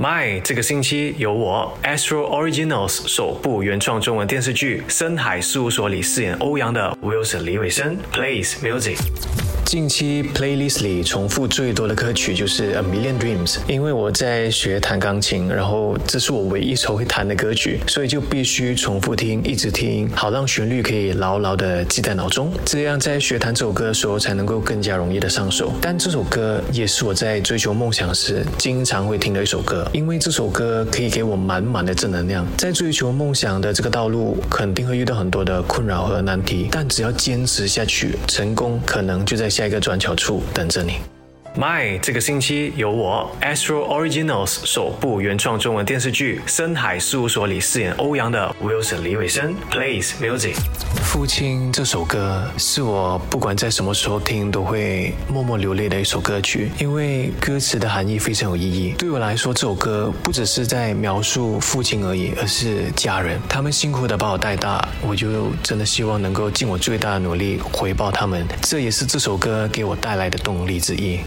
My 这个星期由我 Astro Originals 首部原创中文电视剧《深海事务所》里饰演欧阳的 Wilson 李伟生 plays music。近期 playlist 里重复最多的歌曲就是《A Million Dreams》，因为我在学弹钢琴，然后这是我唯一首会弹的歌曲，所以就必须重复听，一直听，好让旋律可以牢牢的记在脑中，这样在学弹这首歌的时候才能够更加容易的上手。但这首歌也是我在追求梦想时经常会听的一首歌，因为这首歌可以给我满满的正能量。在追求梦想的这个道路，肯定会遇到很多的困扰和难题，但只要坚持下去，成功可能就在。下一个转角处等着你。My 这个星期由我 Astro Originals 首部原创中文电视剧《深海事务所》里饰演欧阳的 Wilson 李伟生 plays music。父亲这首歌是我不管在什么时候听都会默默流泪的一首歌曲，因为歌词的含义非常有意义。对我来说，这首歌不只是在描述父亲而已，而是家人，他们辛苦的把我带大，我就真的希望能够尽我最大的努力回报他们。这也是这首歌给我带来的动力之一。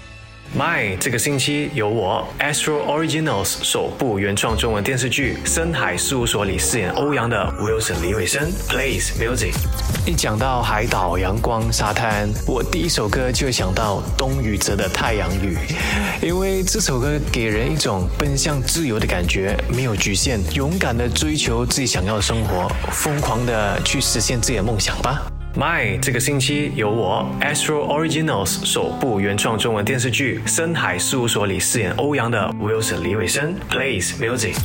My 这个星期由我 Astro Originals 首部原创中文电视剧《深海事务所》里饰演欧阳的 Wilson 李伟生 plays music。一讲到海岛、阳光、沙滩，我第一首歌就会想到冬雨泽的《太阳雨》，因为这首歌给人一种奔向自由的感觉，没有局限，勇敢的追求自己想要的生活，疯狂的去实现自己的梦想吧。My 这个星期由我 Astro Originals 首部原创中文电视剧《深海事务所》里饰演欧阳的 Wilson 李伟生 plays music。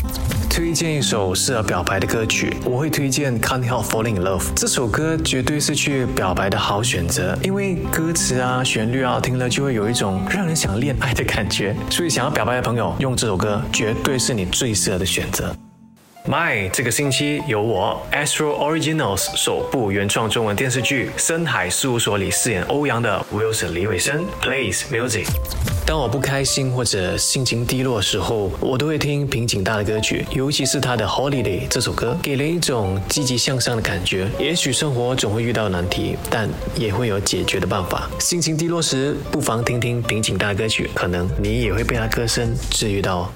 推荐一首适合表白的歌曲，我会推荐 Can't Help Falling in Love。这首歌绝对是去表白的好选择，因为歌词啊、旋律啊，听了就会有一种让人想恋爱的感觉。所以想要表白的朋友，用这首歌绝对是你最适合的选择。My 这个星期由我 Astro Originals 首部原创中文电视剧《深海事务所》里饰演欧阳的 Wilson 李伟生 plays music。当我不开心或者心情低落的时候，我都会听平井大的歌曲，尤其是他的 Holiday 这首歌，给人一种积极向上的感觉。也许生活总会遇到难题，但也会有解决的办法。心情低落时，不妨听听平井大的歌曲，可能你也会被他歌声治愈到。